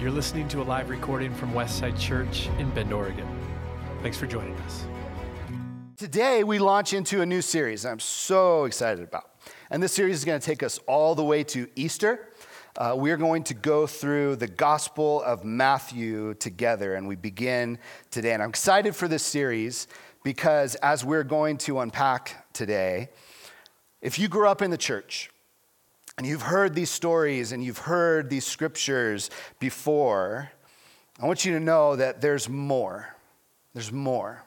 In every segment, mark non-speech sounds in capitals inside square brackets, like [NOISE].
You're listening to a live recording from Westside Church in Bend, Oregon. Thanks for joining us. Today, we launch into a new series I'm so excited about. And this series is going to take us all the way to Easter. Uh, we're going to go through the Gospel of Matthew together, and we begin today. And I'm excited for this series because as we're going to unpack today, if you grew up in the church, and you've heard these stories and you've heard these scriptures before, I want you to know that there's more. There's more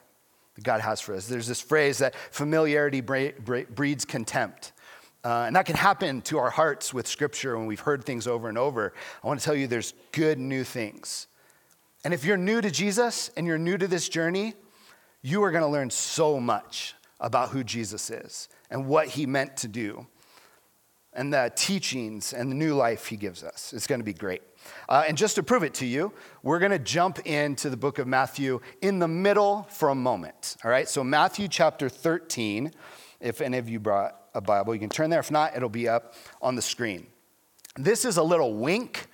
that God has for us. There's this phrase that familiarity breeds contempt. Uh, and that can happen to our hearts with scripture when we've heard things over and over. I want to tell you there's good new things. And if you're new to Jesus and you're new to this journey, you are going to learn so much about who Jesus is and what he meant to do and the teachings and the new life he gives us. It's going to be great. Uh, and just to prove it to you, we're going to jump into the book of Matthew in the middle for a moment. All right, so Matthew chapter 13. If any of you brought a Bible, you can turn there. If not, it'll be up on the screen. This is a little wink,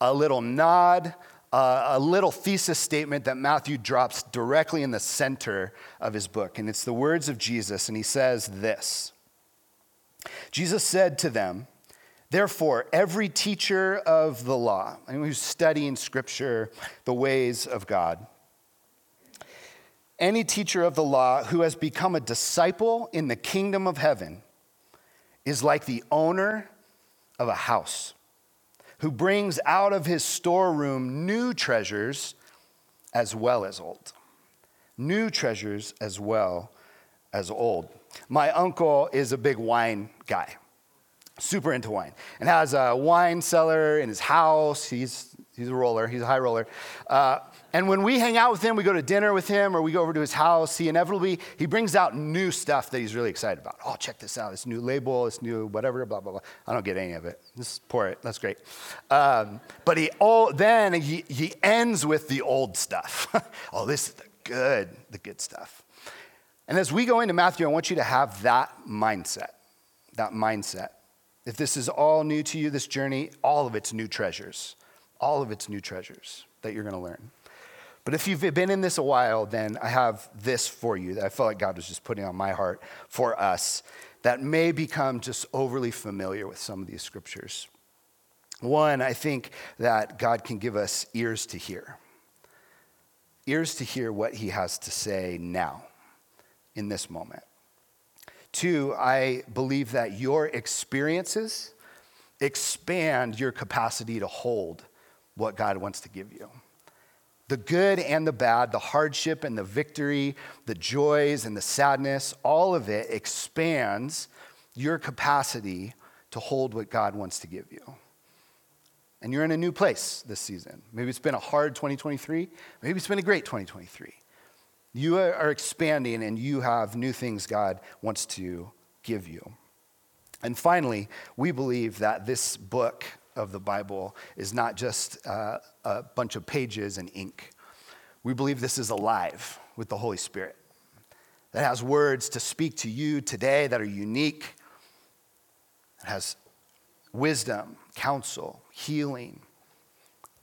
a little nod, uh, a little thesis statement that Matthew drops directly in the center of his book. And it's the words of Jesus, and he says this. Jesus said to them, Therefore, every teacher of the law, anyone who's studying scripture, the ways of God, any teacher of the law who has become a disciple in the kingdom of heaven is like the owner of a house who brings out of his storeroom new treasures as well as old. New treasures as well as old. My uncle is a big wine guy, super into wine, and has a wine cellar in his house. He's, he's a roller, he's a high roller. Uh, and when we hang out with him, we go to dinner with him or we go over to his house, he inevitably, he brings out new stuff that he's really excited about. Oh, check this out, this new label, this new whatever, blah, blah, blah. I don't get any of it. Just pour it, that's great. Um, but he, oh, then he, he ends with the old stuff. [LAUGHS] oh, this is the good, the good stuff. And as we go into Matthew, I want you to have that mindset. That mindset. If this is all new to you, this journey, all of it's new treasures. All of it's new treasures that you're going to learn. But if you've been in this a while, then I have this for you that I felt like God was just putting on my heart for us that may become just overly familiar with some of these scriptures. One, I think that God can give us ears to hear, ears to hear what He has to say now in this moment. Two, I believe that your experiences expand your capacity to hold what God wants to give you. The good and the bad, the hardship and the victory, the joys and the sadness, all of it expands your capacity to hold what God wants to give you. And you're in a new place this season. Maybe it's been a hard 2023, maybe it's been a great 2023. You are expanding and you have new things God wants to give you. And finally, we believe that this book of the Bible is not just uh, a bunch of pages and ink. We believe this is alive with the Holy Spirit that has words to speak to you today that are unique, that has wisdom, counsel, healing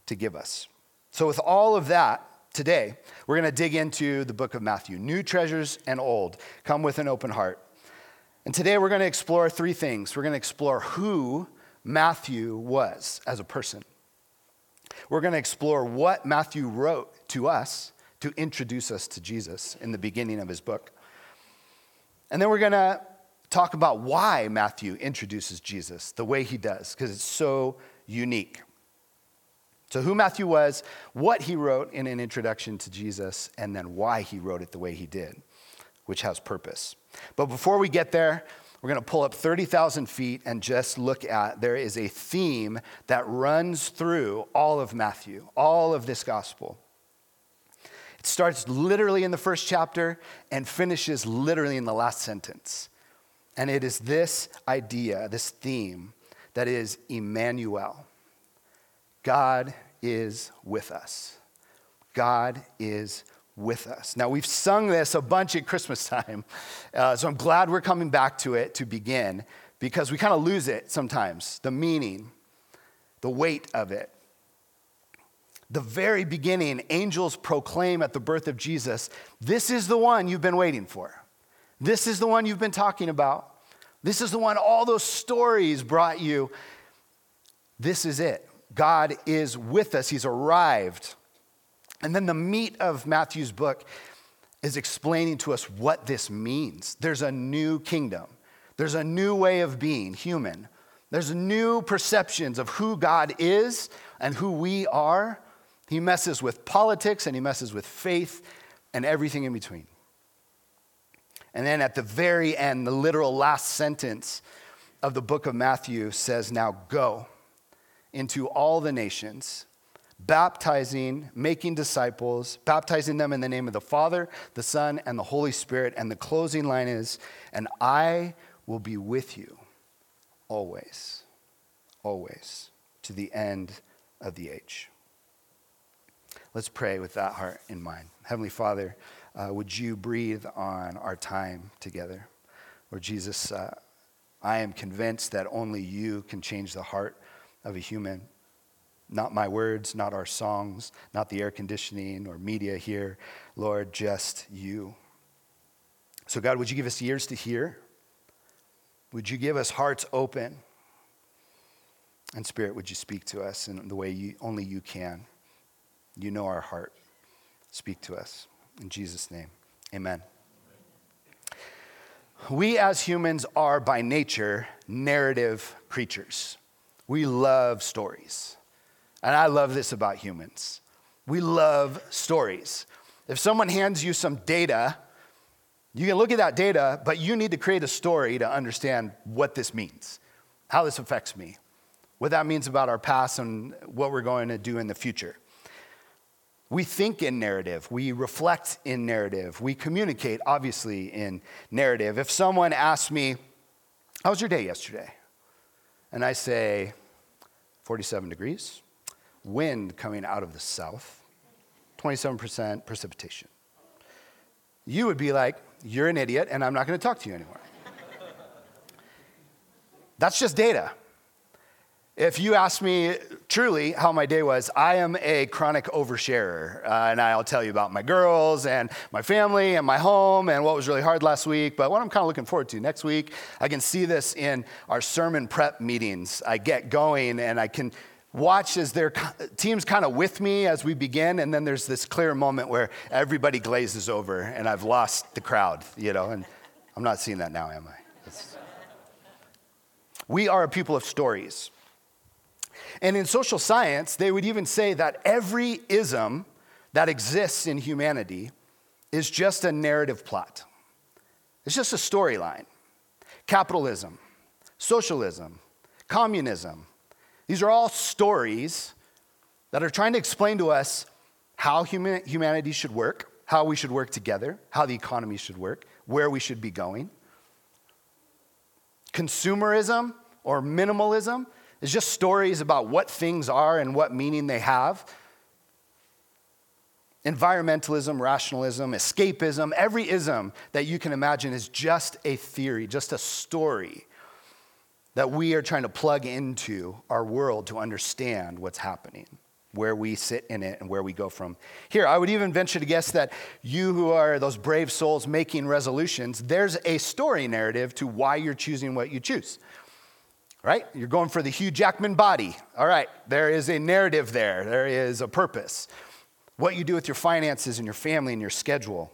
to give us. So, with all of that, Today, we're going to dig into the book of Matthew new treasures and old. Come with an open heart. And today, we're going to explore three things. We're going to explore who Matthew was as a person, we're going to explore what Matthew wrote to us to introduce us to Jesus in the beginning of his book. And then we're going to talk about why Matthew introduces Jesus the way he does, because it's so unique. So, who Matthew was, what he wrote in an introduction to Jesus, and then why he wrote it the way he did, which has purpose. But before we get there, we're going to pull up 30,000 feet and just look at there is a theme that runs through all of Matthew, all of this gospel. It starts literally in the first chapter and finishes literally in the last sentence. And it is this idea, this theme, that is Emmanuel. God is with us. God is with us. Now, we've sung this a bunch at Christmas time, uh, so I'm glad we're coming back to it to begin because we kind of lose it sometimes the meaning, the weight of it. The very beginning, angels proclaim at the birth of Jesus, This is the one you've been waiting for. This is the one you've been talking about. This is the one all those stories brought you. This is it. God is with us, He's arrived. And then the meat of Matthew's book is explaining to us what this means. There's a new kingdom, there's a new way of being human, there's new perceptions of who God is and who we are. He messes with politics and he messes with faith and everything in between. And then at the very end, the literal last sentence of the book of Matthew says, Now go into all the nations baptizing, making disciples, baptizing them in the name of the Father, the Son, and the Holy Spirit. And the closing line is, and I will be with you always, always, to the end of the age. Let's pray with that heart in mind. Heavenly Father, uh, would you breathe on our time together? Lord Jesus, uh, I am convinced that only you can change the heart of a human. Not my words, not our songs, not the air conditioning or media here. Lord, just you. So, God, would you give us ears to hear? Would you give us hearts open? And, Spirit, would you speak to us in the way you, only you can? You know our heart. Speak to us. In Jesus' name, amen. We as humans are by nature narrative creatures. We love stories. And I love this about humans. We love stories. If someone hands you some data, you can look at that data, but you need to create a story to understand what this means, how this affects me, what that means about our past and what we're going to do in the future. We think in narrative, we reflect in narrative, we communicate, obviously, in narrative. If someone asks me, How was your day yesterday? And I say, 47 degrees, wind coming out of the south, 27% precipitation. You would be like, You're an idiot, and I'm not going to talk to you anymore. That's just data. If you ask me truly how my day was, I am a chronic oversharer. Uh, and I'll tell you about my girls and my family and my home and what was really hard last week. But what I'm kind of looking forward to next week, I can see this in our sermon prep meetings. I get going and I can watch as their team's kind of with me as we begin. And then there's this clear moment where everybody glazes over and I've lost the crowd, you know. And I'm not seeing that now, am I? It's... We are a people of stories. And in social science, they would even say that every ism that exists in humanity is just a narrative plot. It's just a storyline. Capitalism, socialism, communism, these are all stories that are trying to explain to us how humanity should work, how we should work together, how the economy should work, where we should be going. Consumerism or minimalism it's just stories about what things are and what meaning they have. Environmentalism, rationalism, escapism, every ism that you can imagine is just a theory, just a story that we are trying to plug into our world to understand what's happening, where we sit in it, and where we go from here. I would even venture to guess that you who are those brave souls making resolutions, there's a story narrative to why you're choosing what you choose right? You're going for the Hugh Jackman body. All right, there is a narrative there, there is a purpose. What you do with your finances and your family and your schedule,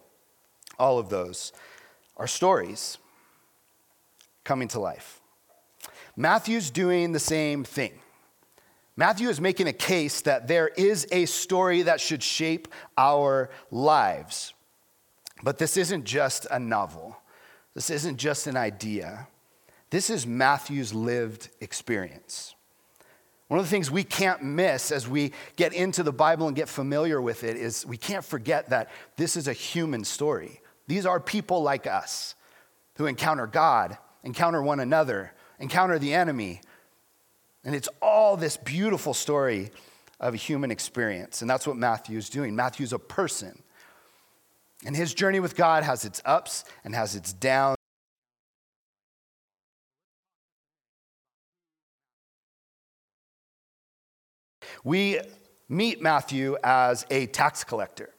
all of those are stories coming to life. Matthew's doing the same thing. Matthew is making a case that there is a story that should shape our lives. But this isn't just a novel, this isn't just an idea. This is Matthew's lived experience. One of the things we can't miss as we get into the Bible and get familiar with it is we can't forget that this is a human story. These are people like us who encounter God, encounter one another, encounter the enemy. And it's all this beautiful story of a human experience. And that's what Matthew's doing. Matthew's a person. And his journey with God has its ups and has its downs. We meet Matthew as a tax collector.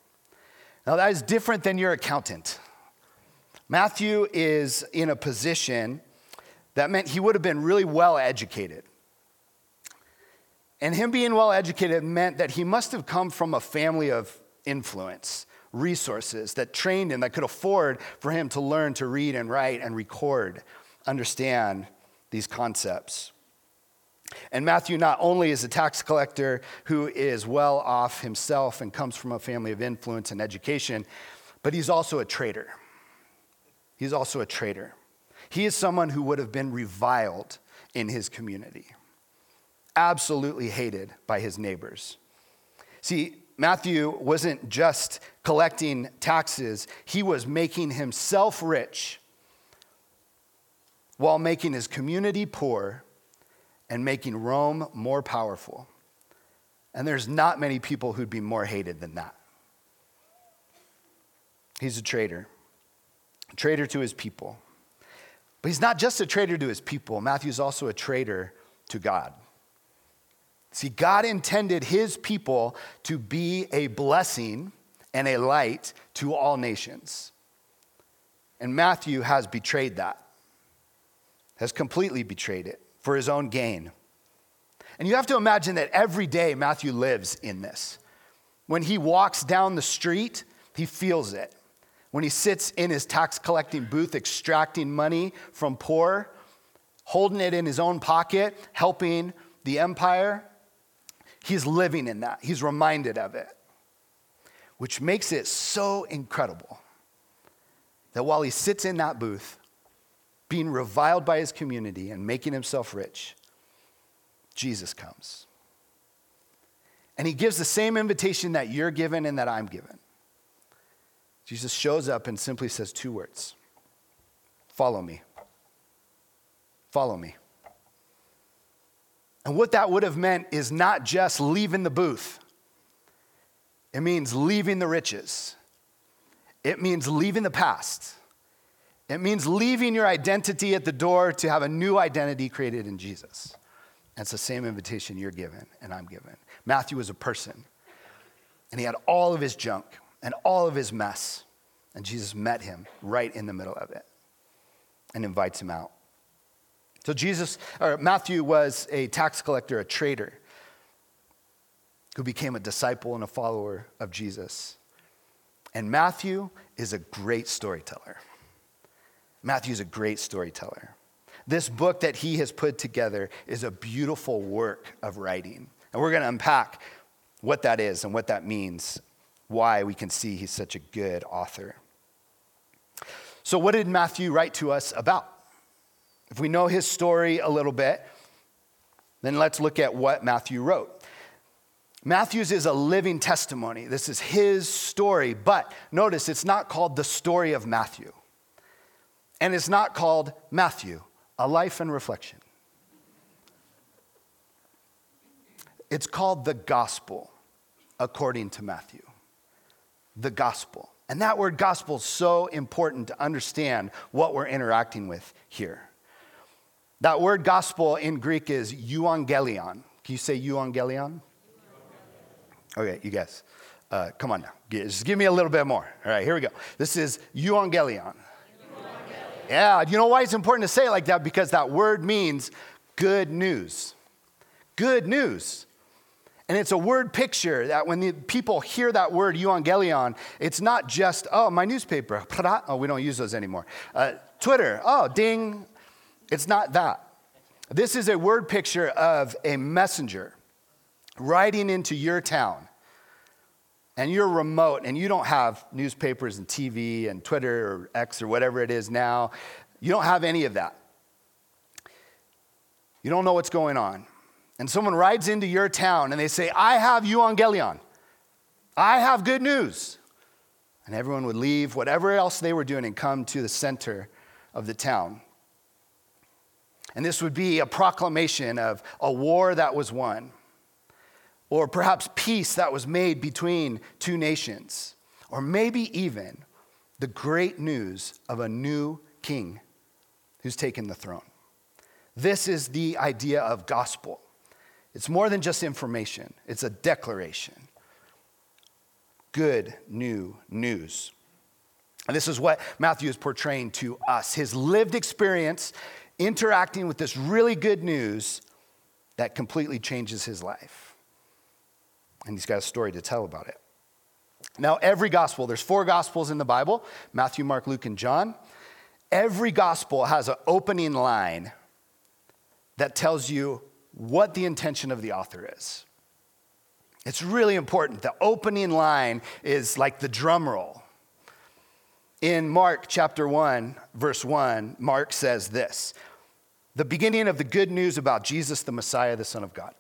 Now, that is different than your accountant. Matthew is in a position that meant he would have been really well educated. And him being well educated meant that he must have come from a family of influence, resources that trained him, that could afford for him to learn to read and write and record, understand these concepts. And Matthew not only is a tax collector who is well off himself and comes from a family of influence and education, but he's also a traitor. He's also a traitor. He is someone who would have been reviled in his community, absolutely hated by his neighbors. See, Matthew wasn't just collecting taxes, he was making himself rich while making his community poor and making Rome more powerful. And there's not many people who'd be more hated than that. He's a traitor, a traitor to his people. But he's not just a traitor to his people, Matthew's also a traitor to God. See, God intended his people to be a blessing and a light to all nations. And Matthew has betrayed that, has completely betrayed it for his own gain. And you have to imagine that every day Matthew lives in this. When he walks down the street, he feels it. When he sits in his tax collecting booth, extracting money from poor, holding it in his own pocket, helping the empire, He's living in that, he's reminded of it, which makes it so incredible that while he sits in that booth, being reviled by his community and making himself rich, Jesus comes. And he gives the same invitation that you're given and that I'm given. Jesus shows up and simply says two words Follow me. Follow me. And what that would have meant is not just leaving the booth, it means leaving the riches, it means leaving the past. It means leaving your identity at the door to have a new identity created in Jesus. And it's the same invitation you're given and I'm given. Matthew was a person, and he had all of his junk and all of his mess. And Jesus met him right in the middle of it and invites him out. So Jesus, or Matthew was a tax collector, a traitor, who became a disciple and a follower of Jesus. And Matthew is a great storyteller. Matthew's a great storyteller. This book that he has put together is a beautiful work of writing. And we're going to unpack what that is and what that means, why we can see he's such a good author. So, what did Matthew write to us about? If we know his story a little bit, then let's look at what Matthew wrote. Matthew's is a living testimony. This is his story, but notice it's not called the story of Matthew. And it's not called Matthew, a life and reflection. It's called the gospel according to Matthew. The gospel. And that word gospel is so important to understand what we're interacting with here. That word gospel in Greek is euangelion. Can you say euangelion? Okay, you guys. Uh, come on now. Just give me a little bit more. All right, here we go. This is euangelion. Yeah, you know why it's important to say it like that? Because that word means good news. Good news. And it's a word picture that when the people hear that word euangelion, it's not just, oh, my newspaper. Oh, we don't use those anymore. Uh, Twitter. Oh, ding. It's not that. This is a word picture of a messenger riding into your town. And you're remote and you don't have newspapers and TV and Twitter or X or whatever it is now. You don't have any of that. You don't know what's going on. And someone rides into your town and they say, I have euangelion. I have good news. And everyone would leave whatever else they were doing and come to the center of the town. And this would be a proclamation of a war that was won, or perhaps peace that was made between two nations, or maybe even the great news of a new king who's taken the throne. This is the idea of gospel. It's more than just information, it's a declaration. Good new news. And this is what Matthew is portraying to us his lived experience interacting with this really good news that completely changes his life. And he's got a story to tell about it. Now, every gospel, there's four gospels in the Bible Matthew, Mark, Luke, and John. Every gospel has an opening line that tells you what the intention of the author is. It's really important. The opening line is like the drum roll. In Mark chapter 1, verse 1, Mark says this the beginning of the good news about Jesus, the Messiah, the Son of God.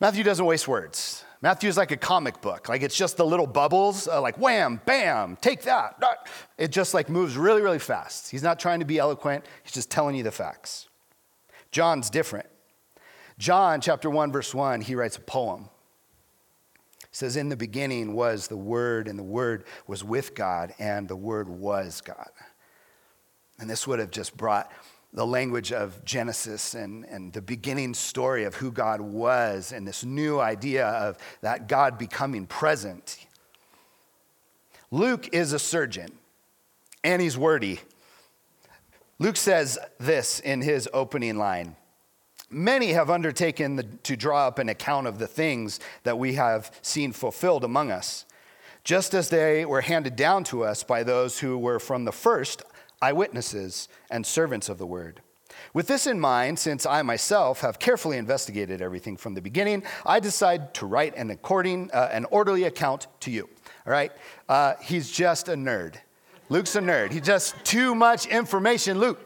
Matthew doesn't waste words. Matthew is like a comic book. Like it's just the little bubbles, uh, like wham, bam, take that. It just like moves really, really fast. He's not trying to be eloquent, he's just telling you the facts. John's different. John chapter 1 verse 1, he writes a poem. He says in the beginning was the word and the word was with God and the word was God. And this would have just brought the language of Genesis and, and the beginning story of who God was and this new idea of that God becoming present. Luke is a surgeon and he's wordy. Luke says this in his opening line Many have undertaken the, to draw up an account of the things that we have seen fulfilled among us, just as they were handed down to us by those who were from the first eyewitnesses and servants of the word. With this in mind, since I myself have carefully investigated everything from the beginning, I decide to write an, according, uh, an orderly account to you. All right? Uh, he's just a nerd. Luke's a nerd. He's just too much information, Luke.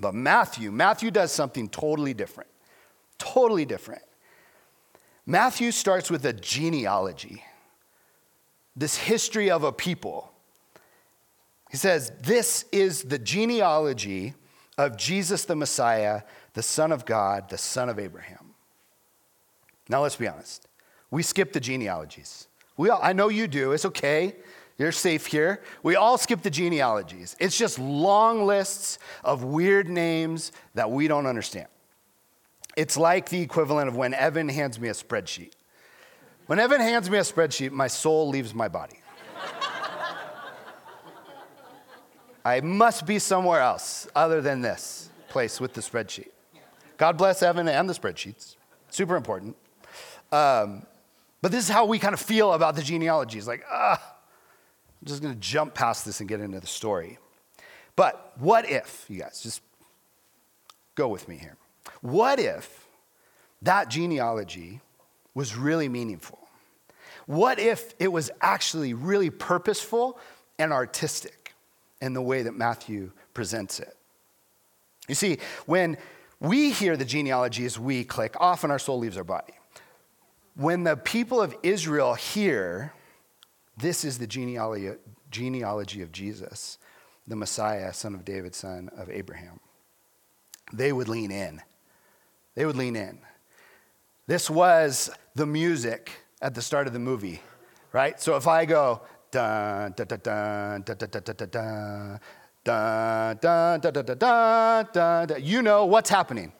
But Matthew, Matthew does something totally different. Totally different. Matthew starts with a genealogy, this history of a people he says, This is the genealogy of Jesus the Messiah, the Son of God, the Son of Abraham. Now, let's be honest. We skip the genealogies. We all, I know you do. It's okay. You're safe here. We all skip the genealogies. It's just long lists of weird names that we don't understand. It's like the equivalent of when Evan hands me a spreadsheet. When Evan hands me a spreadsheet, my soul leaves my body. I must be somewhere else other than this place with the spreadsheet. God bless Evan and the spreadsheets. Super important. Um, but this is how we kind of feel about the genealogy. It's like, ah, I'm just going to jump past this and get into the story. But what if, you guys, just go with me here. What if that genealogy was really meaningful? What if it was actually really purposeful and artistic? And the way that Matthew presents it. You see, when we hear the genealogy as we click, often our soul leaves our body. When the people of Israel hear, this is the genealogy, genealogy of Jesus, the Messiah, son of David, son of Abraham, they would lean in. They would lean in. This was the music at the start of the movie, right? So if I go, You know what's happening.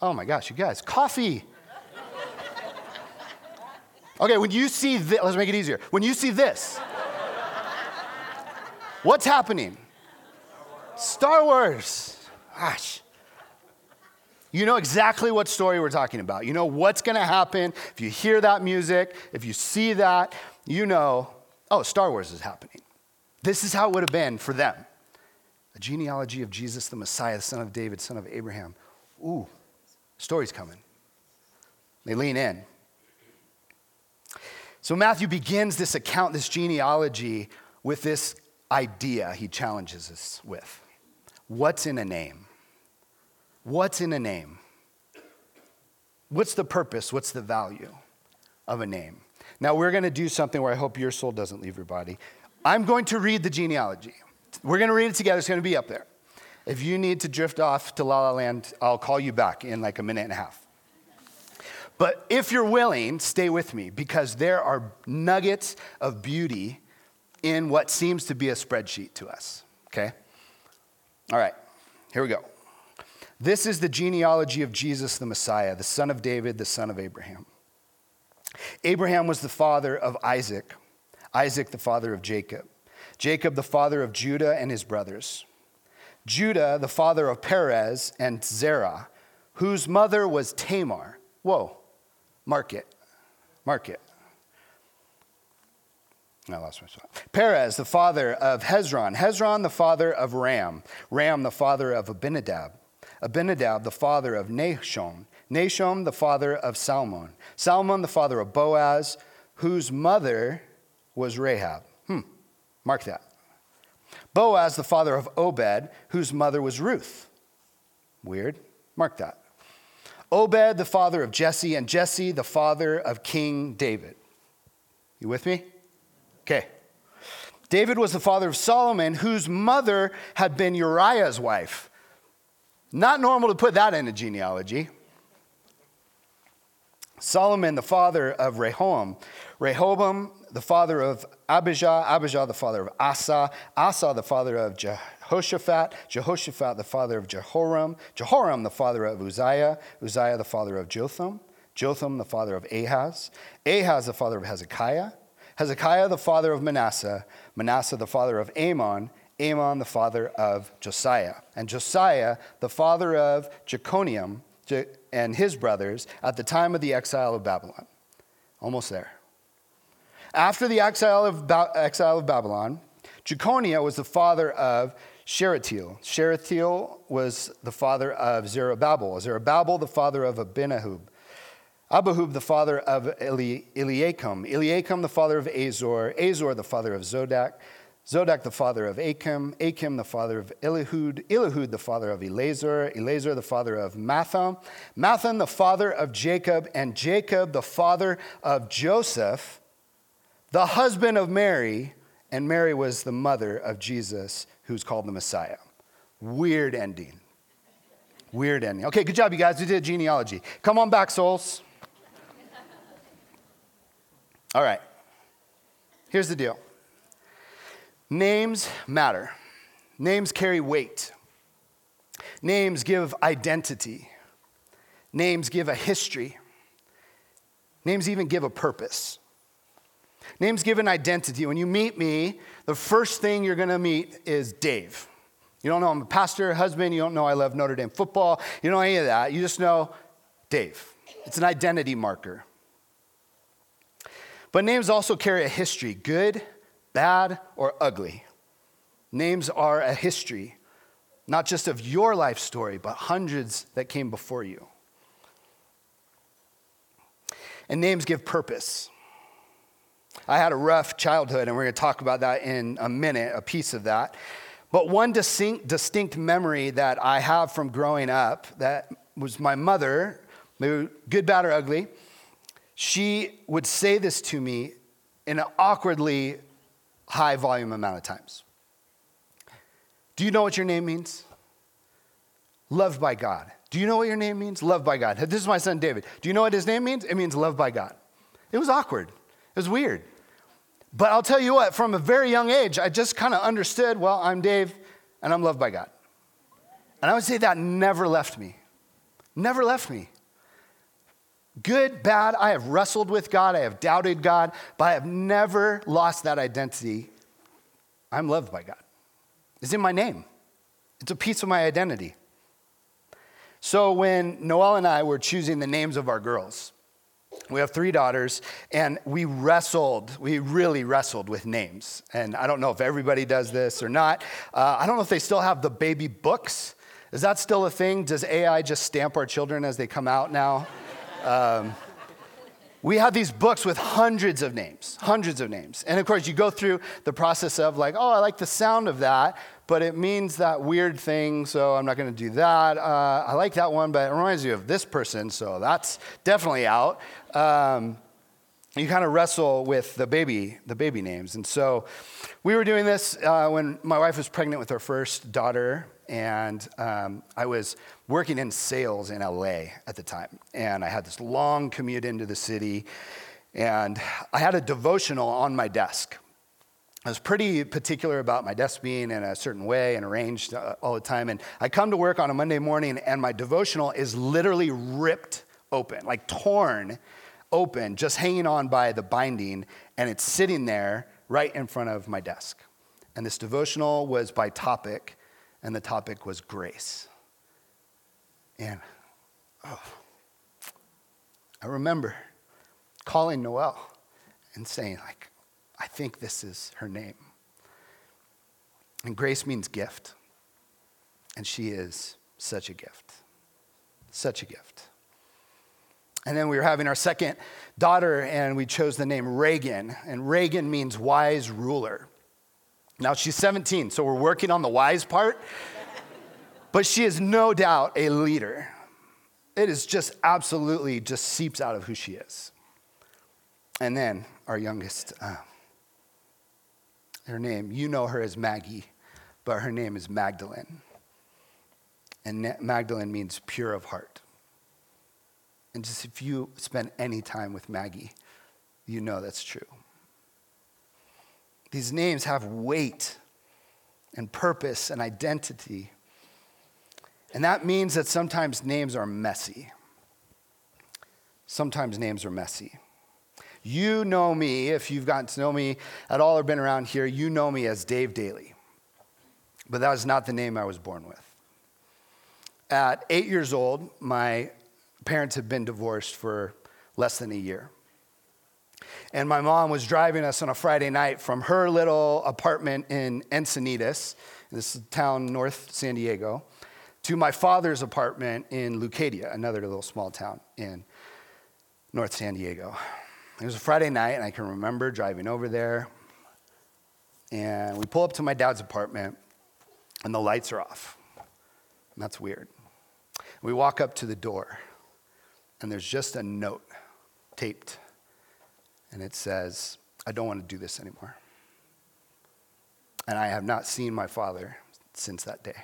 Oh my gosh, you guys, coffee. Okay, when you see this, let's make it easier. When you see this, what's happening? Star Wars. Gosh. You know exactly what story we're talking about. You know what's going to happen. If you hear that music, if you see that, you know oh, Star Wars is happening. This is how it would have been for them. A genealogy of Jesus, the Messiah, the son of David, son of Abraham. Ooh, story's coming. They lean in. So Matthew begins this account, this genealogy, with this idea he challenges us with. What's in a name? What's in a name? What's the purpose? What's the value of a name? Now, we're going to do something where I hope your soul doesn't leave your body. I'm going to read the genealogy. We're going to read it together. It's going to be up there. If you need to drift off to La La Land, I'll call you back in like a minute and a half. But if you're willing, stay with me because there are nuggets of beauty in what seems to be a spreadsheet to us, okay? All right, here we go. This is the genealogy of Jesus the Messiah, the son of David, the son of Abraham. Abraham was the father of Isaac, Isaac the father of Jacob, Jacob the father of Judah and his brothers, Judah the father of Perez and Zerah, whose mother was Tamar. Whoa, mark it, mark it. I lost my spot. Perez, the father of Hezron. Hezron, the father of Ram. Ram, the father of Abinadab. Abinadab, the father of Nahshon. Nahshon, the father of Salmon. Salmon, the father of Boaz, whose mother was Rahab. Hmm, mark that. Boaz, the father of Obed, whose mother was Ruth. Weird. Mark that. Obed, the father of Jesse, and Jesse, the father of King David. You with me? Okay. David was the father of Solomon, whose mother had been Uriah's wife. Not normal to put that in a genealogy. Solomon, the father of Rehoboam. Rehoboam, the father of Abijah. Abijah, the father of Asa. Asa, the father of Jehoshaphat. Jehoshaphat, the father of Jehoram. Jehoram, the father of Uzziah. Uzziah, the father of Jotham. Jotham, the father of Ahaz. Ahaz, the father of Hezekiah. Hezekiah, the father of Manasseh, Manasseh, the father of Amon, Amon, the father of Josiah, and Josiah, the father of Jeconiah and his brothers at the time of the exile of Babylon. Almost there. After the exile of, ba- exile of Babylon, Jeconiah was the father of Shealtiel. Shealtiel was the father of Zerubbabel. Zerubbabel, the father of Abinahub. Abihud, the father of Eli- Eliakim. Eliakim, the father of Azor. Azor, the father of Zadok. Zadok, the father of Achim. Achim, the father of Elihud. Elihud, the father of Eleazar. Eleazar, the father of Matthan. Matthan, the father of Jacob. And Jacob, the father of Joseph, the husband of Mary. And Mary was the mother of Jesus, who's called the Messiah. Weird ending. Weird ending. Okay, good job, you guys. We did genealogy. Come on back, souls. All right. Here's the deal names matter, names carry weight, names give identity, names give a history, names even give a purpose. Names give an identity. When you meet me, the first thing you're going to meet is Dave. You don't know I'm a pastor, husband. You don't know I love Notre Dame football. You don't know any of that. You just know Dave. It's an identity marker. But names also carry a history good, bad, or ugly. Names are a history, not just of your life story, but hundreds that came before you. And names give purpose. I had a rough childhood, and we're going to talk about that in a minute, a piece of that. But one distinct, distinct memory that I have from growing up that was my mother, good, bad, or ugly she would say this to me in an awkwardly high volume amount of times. Do you know what your name means? Loved by God. Do you know what your name means? Loved by God. This is my son David. Do you know what his name means? It means loved by God. It was awkward. It was weird. But I'll tell you what, from a very young age, I just kind of understood well, I'm Dave and I'm loved by God. And I would say that never left me. Never left me. Good, bad, I have wrestled with God, I have doubted God, but I have never lost that identity. I'm loved by God. It's in my name, it's a piece of my identity. So when Noel and I were choosing the names of our girls, we have three daughters, and we wrestled, we really wrestled with names. And I don't know if everybody does this or not. Uh, I don't know if they still have the baby books. Is that still a thing? Does AI just stamp our children as they come out now? Um, we have these books with hundreds of names, hundreds of names. And of course, you go through the process of like, oh, I like the sound of that, but it means that weird thing, so I'm not going to do that. Uh, I like that one, but it reminds you of this person, so that's definitely out. Um, you kind of wrestle with the baby, the baby names. And so we were doing this uh, when my wife was pregnant with our first daughter, and um, I was working in sales in LA at the time. And I had this long commute into the city, and I had a devotional on my desk. I was pretty particular about my desk being in a certain way and arranged uh, all the time. And I come to work on a Monday morning, and my devotional is literally ripped open, like torn open, just hanging on by the binding, and it's sitting there right in front of my desk. And this devotional was by topic, and the topic was grace. And oh, I remember calling Noelle and saying, like, I think this is her name. And grace means gift. And she is such a gift. Such a gift. And then we were having our second daughter, and we chose the name Reagan. And Reagan means wise ruler. Now she's 17, so we're working on the wise part. but she is no doubt a leader. It is just absolutely just seeps out of who she is. And then our youngest, uh, her name, you know her as Maggie, but her name is Magdalene. And Magdalene means pure of heart. And just if you spend any time with Maggie, you know that's true. These names have weight and purpose and identity. And that means that sometimes names are messy. Sometimes names are messy. You know me, if you've gotten to know me at all or been around here, you know me as Dave Dealy. But that was not the name I was born with. At eight years old, my parents had been divorced for less than a year. And my mom was driving us on a Friday night from her little apartment in Encinitas, this town north San Diego, to my father's apartment in Leucadia, another little small town in North San Diego. It was a Friday night, and I can remember driving over there. And we pull up to my dad's apartment, and the lights are off. And that's weird. We walk up to the door, and there's just a note taped. And it says, I don't want to do this anymore. And I have not seen my father since that day.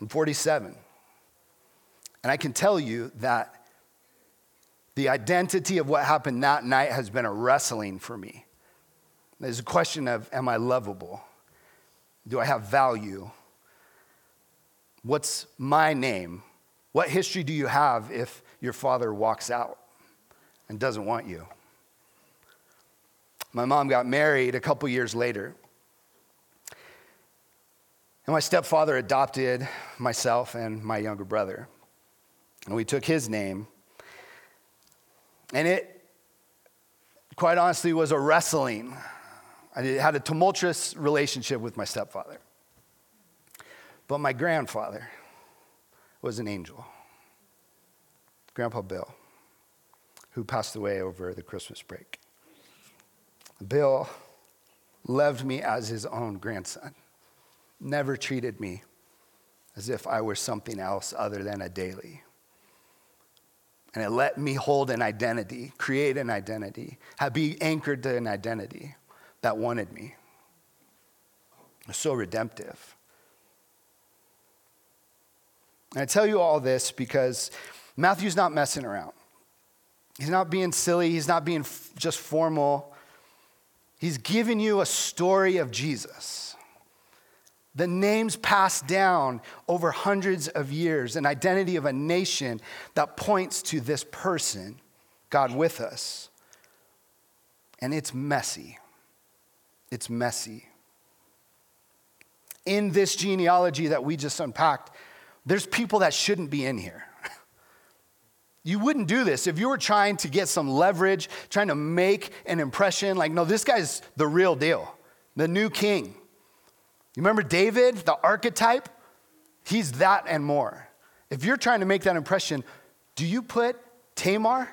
I'm 47. And I can tell you that the identity of what happened that night has been a wrestling for me. There's a question of am I lovable? Do I have value? What's my name? What history do you have if your father walks out and doesn't want you? My mom got married a couple years later. And my stepfather adopted myself and my younger brother. And we took his name and it, quite honestly, was a wrestling. I had a tumultuous relationship with my stepfather. But my grandfather was an angel, Grandpa Bill, who passed away over the Christmas break. Bill loved me as his own grandson, never treated me as if I were something else other than a Dealy. And it let me hold an identity, create an identity, have be anchored to an identity that wanted me. So redemptive. And I tell you all this because Matthew's not messing around. He's not being silly, he's not being f- just formal. He's given you a story of Jesus the names passed down over hundreds of years, an identity of a nation that points to this person, God with us. And it's messy. It's messy. In this genealogy that we just unpacked, there's people that shouldn't be in here. You wouldn't do this if you were trying to get some leverage, trying to make an impression like, no, this guy's the real deal, the new king. You remember David, the archetype? He's that and more. If you're trying to make that impression, do you put Tamar?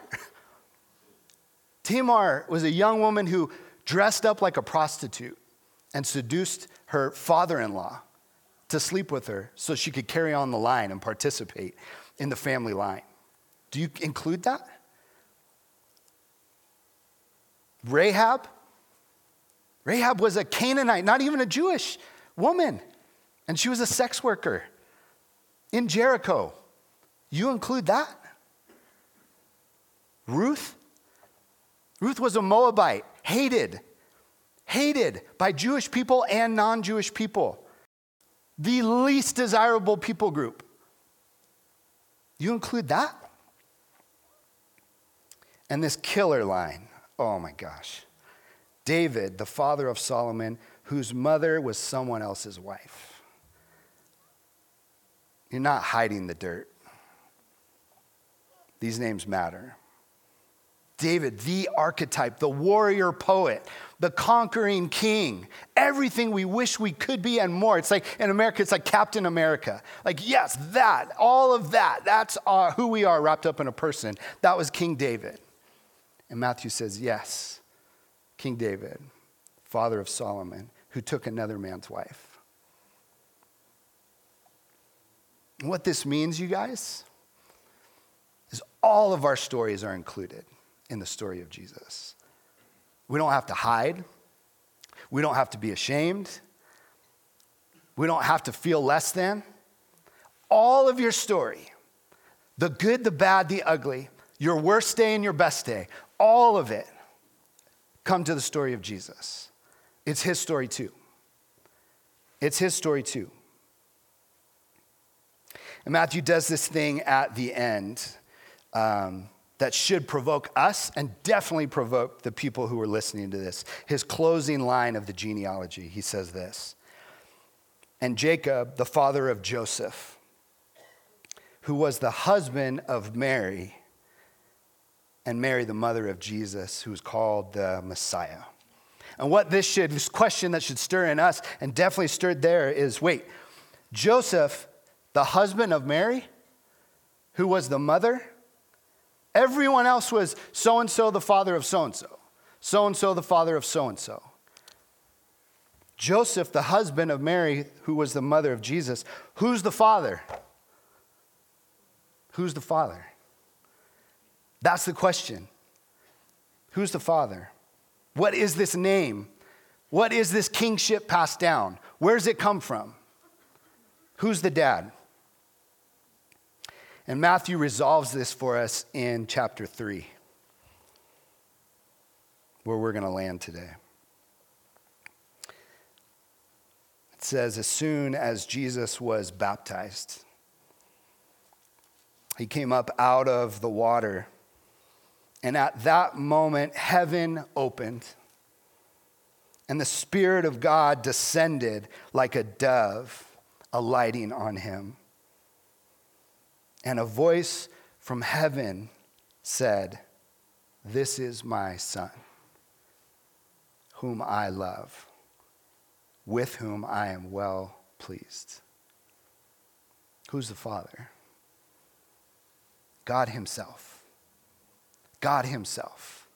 [LAUGHS] Tamar was a young woman who dressed up like a prostitute and seduced her father in law to sleep with her so she could carry on the line and participate in the family line. Do you include that? Rahab? Rahab was a Canaanite, not even a Jewish woman, and she was a sex worker in Jericho. You include that? Ruth? Ruth was a Moabite, hated, hated by Jewish people and non Jewish people, the least desirable people group. You include that? And this killer line oh my gosh. David, the father of Solomon, whose mother was someone else's wife. You're not hiding the dirt. These names matter. David, the archetype, the warrior poet, the conquering king, everything we wish we could be and more. It's like in America, it's like Captain America. Like, yes, that, all of that, that's our, who we are wrapped up in a person. That was King David. And Matthew says, yes, King David, father of Solomon, who took another man's wife. what this means, you guys, is all of our stories are included in the story of Jesus. We don't have to hide. We don't have to be ashamed. We don't have to feel less than. All of your story, the good, the bad, the ugly, your worst day and your best day, all of it come to the story of Jesus. It's his story too. It's his story too. And Matthew does this thing at the end um, that should provoke us and definitely provoke the people who are listening to this. His closing line of the genealogy, he says this And Jacob, the father of Joseph, who was the husband of Mary, and Mary, the mother of Jesus, who is called the Messiah. And what this should, this question that should stir in us and definitely stirred there is wait, Joseph, the husband of Mary, who was the mother, everyone else was so and so, the father of so and so, so and so, the father of so and so. Joseph, the husband of Mary, who was the mother of Jesus, who's the father? Who's the father? That's the question. Who's the father? What is this name? What is this kingship passed down? Where does it come from? Who's the dad? And Matthew resolves this for us in chapter 3, where we're going to land today. It says, As soon as Jesus was baptized, he came up out of the water. And at that moment, heaven opened, and the Spirit of God descended like a dove, alighting on him. And a voice from heaven said, This is my Son, whom I love, with whom I am well pleased. Who's the Father? God Himself. God Himself.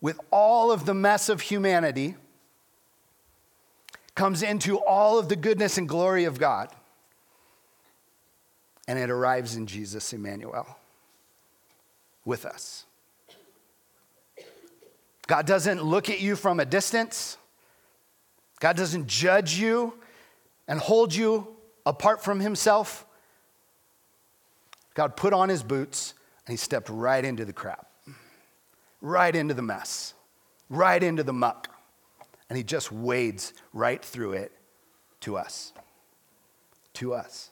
With all of the mess of humanity, comes into all of the goodness and glory of God. And it arrives in Jesus, Emmanuel, with us. God doesn't look at you from a distance. God doesn't judge you and hold you apart from Himself. God put on His boots and he stepped right into the crap, right into the mess, right into the muck. And he just wades right through it to us. To us.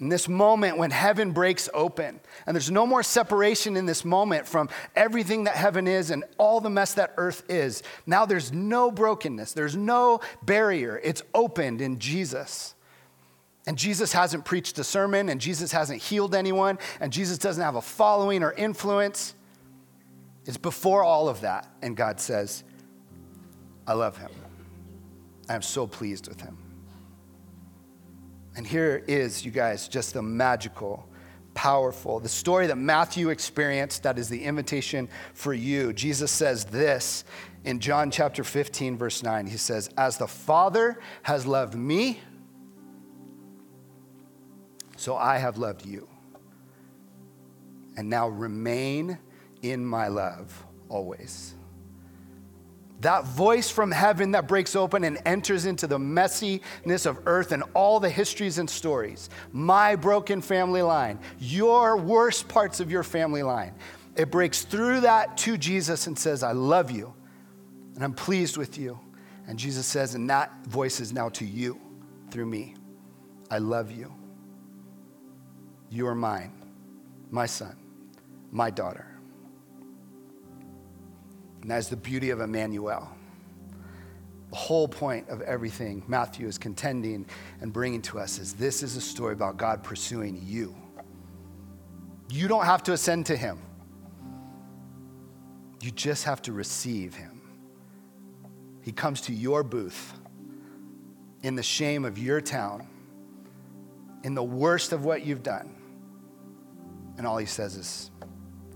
In this moment when heaven breaks open, and there's no more separation in this moment from everything that heaven is and all the mess that earth is, now there's no brokenness, there's no barrier. It's opened in Jesus. And Jesus hasn't preached a sermon, and Jesus hasn't healed anyone, and Jesus doesn't have a following or influence. It's before all of that. And God says, I love him. I am so pleased with him. And here is, you guys, just the magical, powerful, the story that Matthew experienced that is the invitation for you. Jesus says this in John chapter 15, verse 9. He says, As the Father has loved me, so I have loved you. And now remain in my love always. That voice from heaven that breaks open and enters into the messiness of earth and all the histories and stories. My broken family line, your worst parts of your family line. It breaks through that to Jesus and says, I love you and I'm pleased with you. And Jesus says, and that voice is now to you through me. I love you. You are mine, my son, my daughter. And that is the beauty of Emmanuel. The whole point of everything Matthew is contending and bringing to us is this is a story about God pursuing you. You don't have to ascend to him, you just have to receive him. He comes to your booth in the shame of your town, in the worst of what you've done. And all he says is,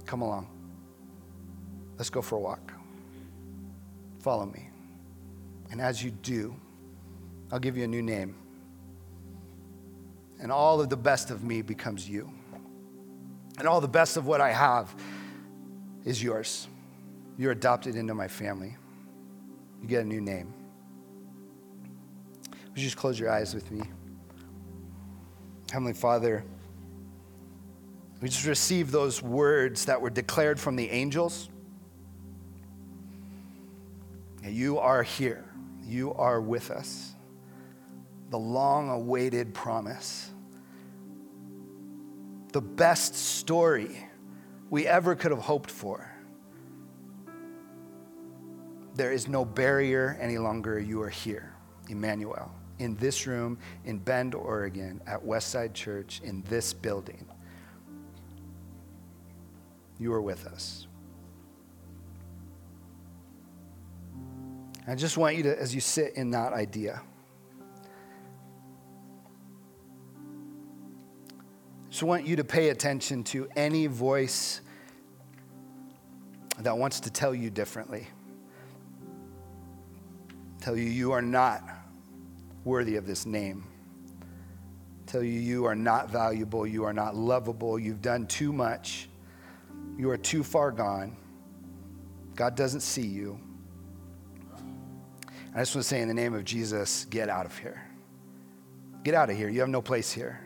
Come along. Let's go for a walk. Follow me. And as you do, I'll give you a new name. And all of the best of me becomes you. And all the best of what I have is yours. You're adopted into my family. You get a new name. Would you just close your eyes with me? Heavenly Father, we just receive those words that were declared from the angels. You are here. You are with us. The long awaited promise. The best story we ever could have hoped for. There is no barrier any longer. You are here, Emmanuel, in this room in Bend, Oregon, at Westside Church, in this building. You are with us. I just want you to, as you sit in that idea, just want you to pay attention to any voice that wants to tell you differently. Tell you you are not worthy of this name. Tell you you are not valuable, you are not lovable, you've done too much, you are too far gone. God doesn't see you. I just want to say, in the name of Jesus, get out of here. Get out of here. You have no place here.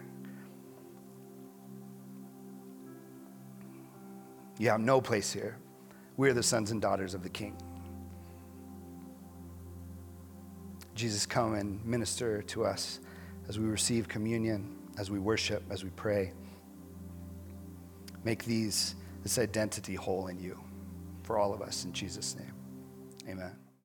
You have no place here. We are the sons and daughters of the King. Jesus, come and minister to us as we receive communion, as we worship, as we pray. Make these, this identity whole in you for all of us in Jesus' name. Amen.